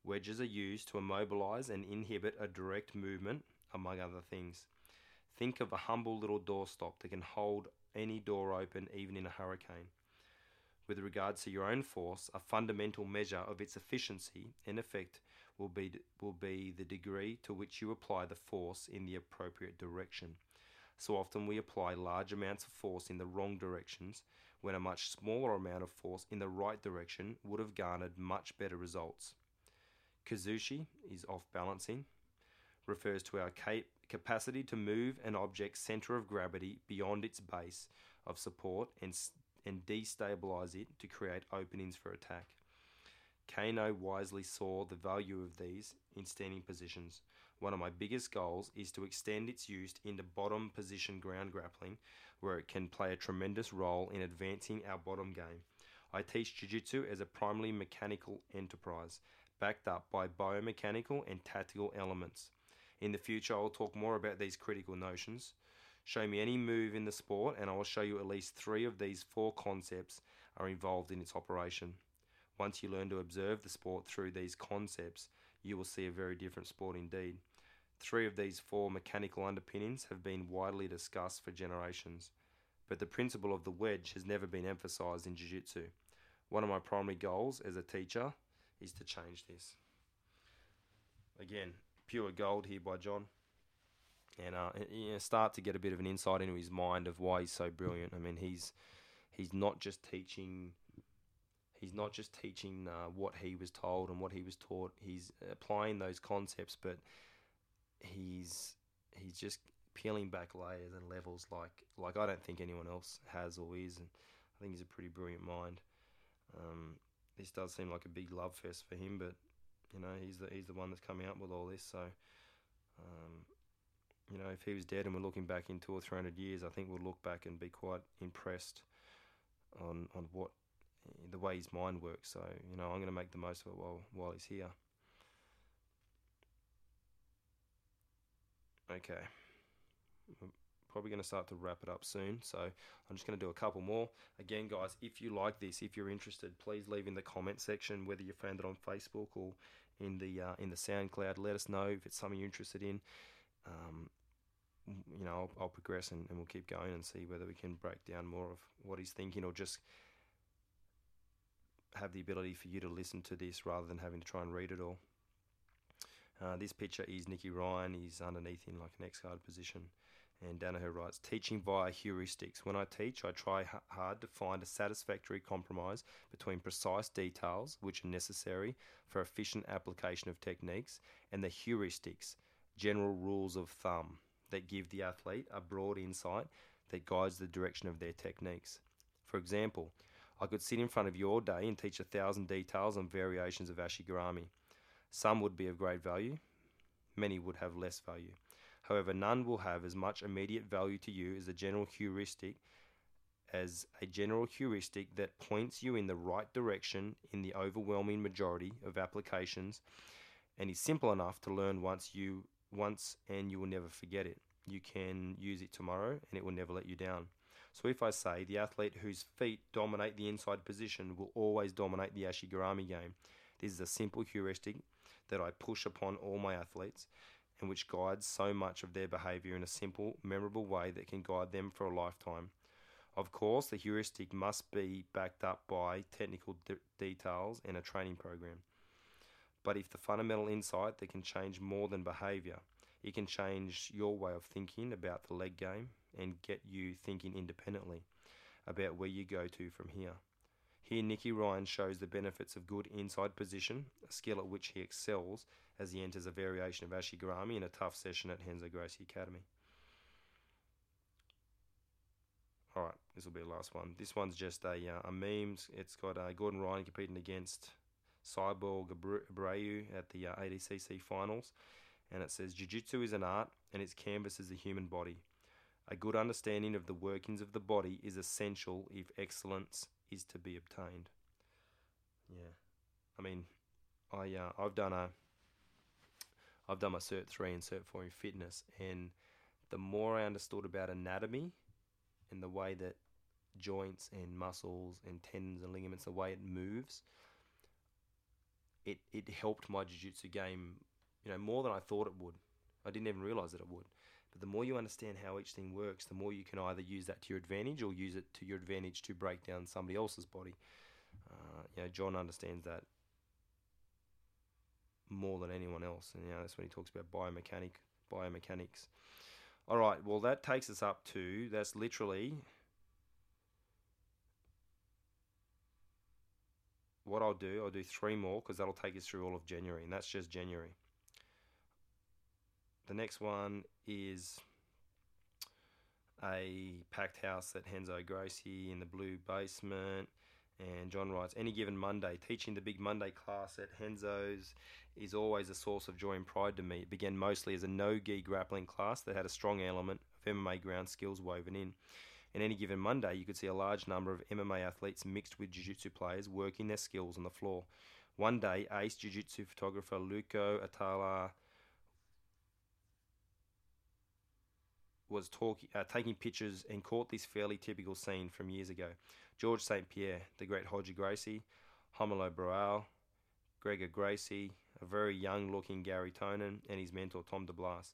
Wedges are used to immobilize and inhibit a direct movement, among other things. Think of a humble little doorstop that can hold any door open, even in a hurricane. With regards to your own force, a fundamental measure of its efficiency and effect will be, will be the degree to which you apply the force in the appropriate direction. So often we apply large amounts of force in the wrong directions, when a much smaller amount of force in the right direction would have garnered much better results. Kazushi is off balancing, refers to our cap- capacity to move an object's center of gravity beyond its base of support and, and destabilize it to create openings for attack. Kano wisely saw the value of these in standing positions. One of my biggest goals is to extend its use into bottom position ground grappling, where it can play a tremendous role in advancing our bottom game. I teach Jiu Jitsu as a primarily mechanical enterprise, backed up by biomechanical and tactical elements. In the future, I will talk more about these critical notions. Show me any move in the sport, and I will show you at least three of these four concepts are involved in its operation. Once you learn to observe the sport through these concepts, you will see a very different sport indeed. Three of these four mechanical underpinnings have been widely discussed for generations, but the principle of the wedge has never been emphasized in Jiu Jitsu. One of my primary goals as a teacher is to change this. Again, pure gold here by John. And uh, you know, start to get a bit of an insight into his mind of why he's so brilliant. I mean, he's he's not just teaching he's not just teaching uh, what he was told and what he was taught. He's applying those concepts, but he's he's just peeling back layers and levels like like I don't think anyone else has or is, and I think he's a pretty brilliant mind. Um, this does seem like a big love fest for him, but you know he's the he's the one that's coming up with all this. So, um, you know, if he was dead and we're looking back in two or three hundred years, I think we'll look back and be quite impressed on on what the way his mind works. So, you know, I'm going to make the most of it while while he's here. Okay probably going to start to wrap it up soon. So I'm just going to do a couple more. Again, guys, if you like this, if you're interested, please leave in the comment section whether you found it on Facebook or in the uh, in the SoundCloud. Let us know if it's something you're interested in. Um, you know, I'll, I'll progress and, and, we'll keep going and see whether we can break down more of what he's thinking or just have the ability for you to listen to this rather than having to try and read it all. Uh, this picture is Nicky Ryan. He's underneath in like an X guard position. And Danaher writes, teaching via heuristics. When I teach, I try hard to find a satisfactory compromise between precise details, which are necessary for efficient application of techniques, and the heuristics, general rules of thumb, that give the athlete a broad insight that guides the direction of their techniques. For example, I could sit in front of you all day and teach a thousand details on variations of ashigarami. Some would be of great value, many would have less value. However, none will have as much immediate value to you as a general heuristic as a general heuristic that points you in the right direction in the overwhelming majority of applications and is simple enough to learn once you once and you will never forget it. You can use it tomorrow and it will never let you down. So if I say the athlete whose feet dominate the inside position will always dominate the ashigarami game, this is a simple heuristic that I push upon all my athletes and which guides so much of their behavior in a simple, memorable way that can guide them for a lifetime. Of course, the heuristic must be backed up by technical de- details and a training program. But if the fundamental insight that can change more than behavior, it can change your way of thinking about the leg game and get you thinking independently about where you go to from here. Here, Nicky Ryan shows the benefits of good inside position, a skill at which he excels as he enters a variation of Ashigarami in a tough session at Renzo Gracie Academy. Alright, this will be the last one. This one's just a, uh, a meme. It's got uh, Gordon Ryan competing against Cyborg Abreu at the uh, ADCC finals. And it says Jiu Jitsu is an art and its canvas is the human body. A good understanding of the workings of the body is essential if excellence is to be obtained. Yeah, I mean, I uh, I've done a I've done my Cert three and Cert four in fitness, and the more I understood about anatomy and the way that joints and muscles and tendons and ligaments, the way it moves, it it helped my jiu-jitsu game, you know, more than I thought it would. I didn't even realize that it would. But the more you understand how each thing works, the more you can either use that to your advantage or use it to your advantage to break down somebody else's body. Uh, you know, John understands that more than anyone else, and you know that's when he talks about biomechanic biomechanics. All right, well that takes us up to that's literally what I'll do. I'll do three more because that'll take us through all of January, and that's just January. The next one is a packed house at Renzo Gracie in the blue basement, And John writes, any given Monday, teaching the big Monday class at Renzo's is always a source of joy and pride to me. It began mostly as a no-gi grappling class that had a strong element of MMA ground skills woven in. In any given Monday, you could see a large number of MMA athletes mixed with jiu-jitsu players working their skills on the floor. One day, ace jiu-jitsu photographer Luca Atalla was talk, uh, taking pictures and caught this fairly typical scene from years ago. Georges St-Pierre, the great Roger Gracie, Romulo Barão, Gregor Gracie, a very young looking Garry Tonon, and his mentor Tom DeBlass,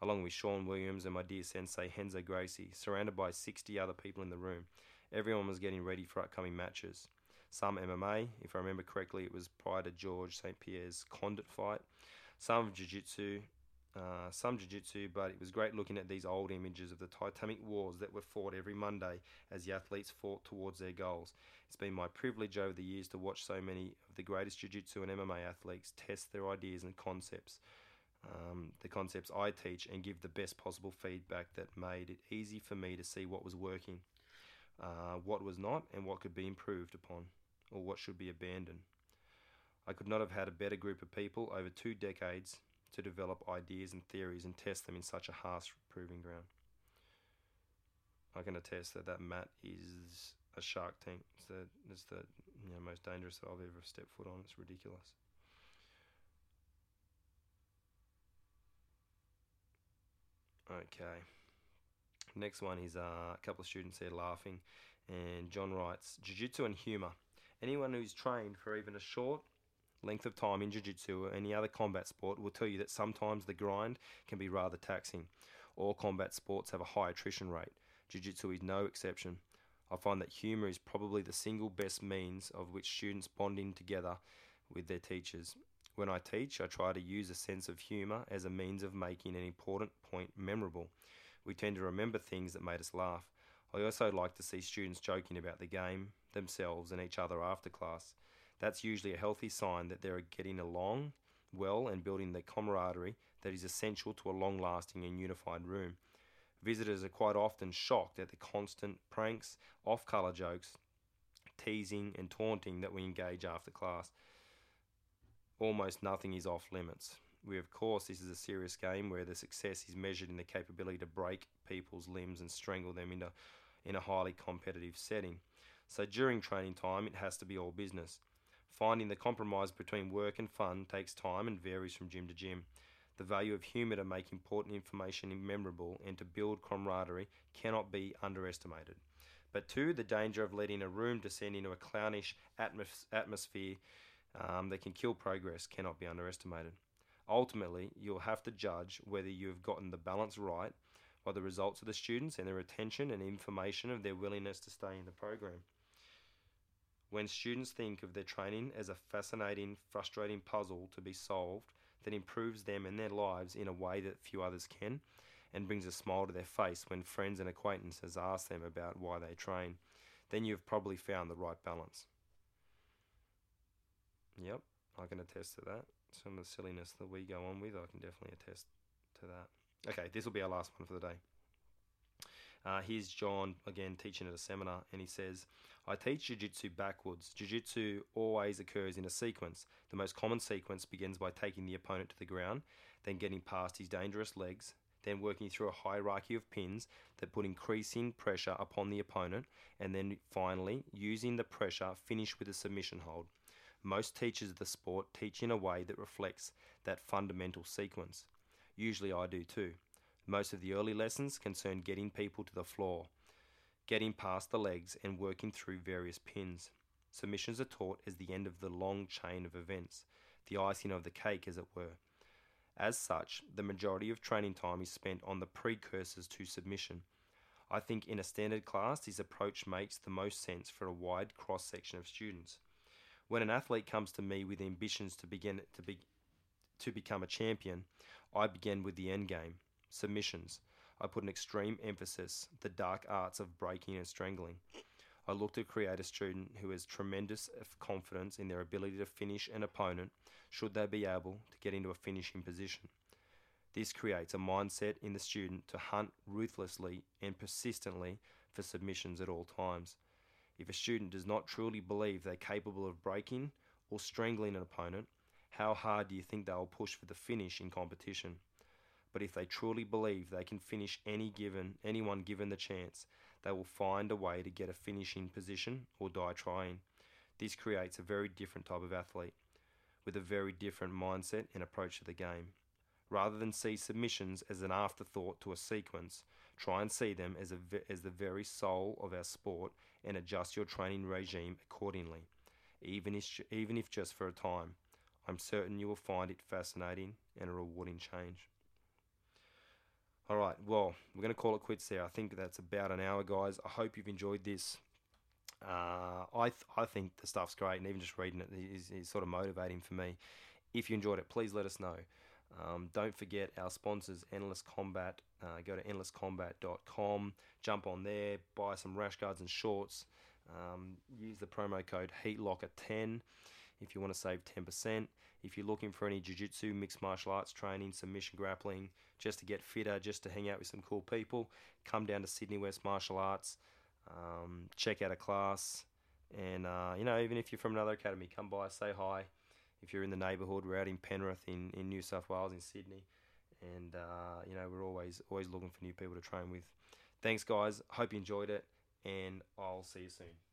along with Sean Williams and my dear sensei Renzo Gracie, surrounded by 60 other people in the room. Everyone was getting ready for upcoming matches. Some MMA, if I remember correctly, it was prior to Georges St-Pierre's Condit fight. Some of Jiu Jitsu, uh, some jiu-jitsu, but it was great looking at these old images of the titanic wars that were fought every Monday as the athletes fought towards their goals. It's been my privilege over the years to watch so many of the greatest jiu-jitsu and MMA athletes test their ideas and concepts, um, the concepts I teach, and give the best possible feedback that made it easy for me to see what was working, uh, what was not, and what could be improved upon, or what should be abandoned. I could not have had a better group of people over two decades to develop ideas and theories and test them in such a harsh proving ground. I can attest that that mat is a shark tank. It's the, it's the you know, most dangerous that I've ever stepped foot on. It's ridiculous. Okay. Next one is uh, a couple of students here laughing, and John writes Jiu Jitsu and humour. Anyone who's trained for even a short length of time in jiu-jitsu or any other combat sport will tell you that sometimes the grind can be rather taxing. All combat sports have a high attrition rate. Jiu-jitsu is no exception. I find that humour is probably the single best means of which students bond in together with their teachers. When I teach, I try to use a sense of humour as a means of making an important point memorable. We tend to remember things that made us laugh. I also like to see students joking about the game, themselves, and each other after class. That's usually a healthy sign that they're getting along well and building the camaraderie that is essential to a long lasting and unified room. Visitors are quite often shocked at the constant pranks, off colour jokes, teasing, and taunting that we engage after class. Almost nothing is off limits. We, of course, this is a serious game where the success is measured in the capability to break people's limbs and strangle them in a, in a highly competitive setting. So during training time, it has to be all business. Finding the compromise between work and fun takes time and varies from gym to gym. The value of humour to make important information memorable and to build camaraderie cannot be underestimated. But two, the danger of letting a room descend into a clownish atmos- atmosphere um, that can kill progress cannot be underestimated. Ultimately, you'll have to judge whether you have gotten the balance right by the results of the students and their attention and information of their willingness to stay in the program. When students think of their training as a fascinating, frustrating puzzle to be solved that improves them and their lives in a way that few others can, and brings a smile to their face when friends and acquaintances ask them about why they train, then you've probably found the right balance. Yep, I can attest to that. Some of the silliness that we go on with, I can definitely attest to that. Okay, this will be our last one for the day. Uh, here's John again teaching at a seminar, and he says, I teach Jiu Jitsu backwards. Jiu Jitsu always occurs in a sequence. The most common sequence begins by taking the opponent to the ground, then getting past his dangerous legs, then working through a hierarchy of pins that put increasing pressure upon the opponent, and then finally, using the pressure, finish with a submission hold. Most teachers of the sport teach in a way that reflects that fundamental sequence. Usually I do too. Most of the early lessons concern getting people to the floor, getting past the legs, and working through various pins. Submissions are taught as the end of the long chain of events, the icing of the cake, as it were. As such, the majority of training time is spent on the precursors to submission. I think in a standard class, this approach makes the most sense for a wide cross section of students. When an athlete comes to me with ambitions to begin to be to become a champion, I begin with the end game submissions. I put an extreme emphasis the dark arts of breaking and strangling. I look to create a student who has tremendous confidence in their ability to finish an opponent should they be able to get into a finishing position. This creates a mindset in the student to hunt ruthlessly and persistently for submissions at all times. If a student does not truly believe they're capable of breaking or strangling an opponent, how hard do you think they'll push for the finish in competition? But if they truly believe they can finish any given anyone given the chance, they will find a way to get a finishing position or die trying. This creates a very different type of athlete with a very different mindset and approach to the game. Rather than see submissions as an afterthought to a sequence, try and see them as, a, as the very soul of our sport and adjust your training regime accordingly, even if, even if just for a time. I'm certain you will find it fascinating and a rewarding change. All right, well, we're going to call it quits there. I think that's about an hour, guys. I hope you've enjoyed this. Uh, I th- I think the stuff's great, and even just reading it is, is sort of motivating for me. If you enjoyed it, please let us know. Um, don't forget our sponsors, Endless Combat. Uh, go to endlesscombat.com, jump on there, buy some rash guards and shorts. Um, use the promo code HeatLocker10 if you want to save 10%. If you're looking for any jiu-jitsu, mixed martial arts training, submission grappling, just to get fitter, just to hang out with some cool people, come down to Sydney West Martial Arts, um, check out a class, and uh, you know even if you're from another academy, come by, say hi. If you're in the neighbourhood, we're out in Penrith, in, in New South Wales, in Sydney, and uh, you know we're always always looking for new people to train with. Thanks, guys. Hope you enjoyed it, and I'll see you soon.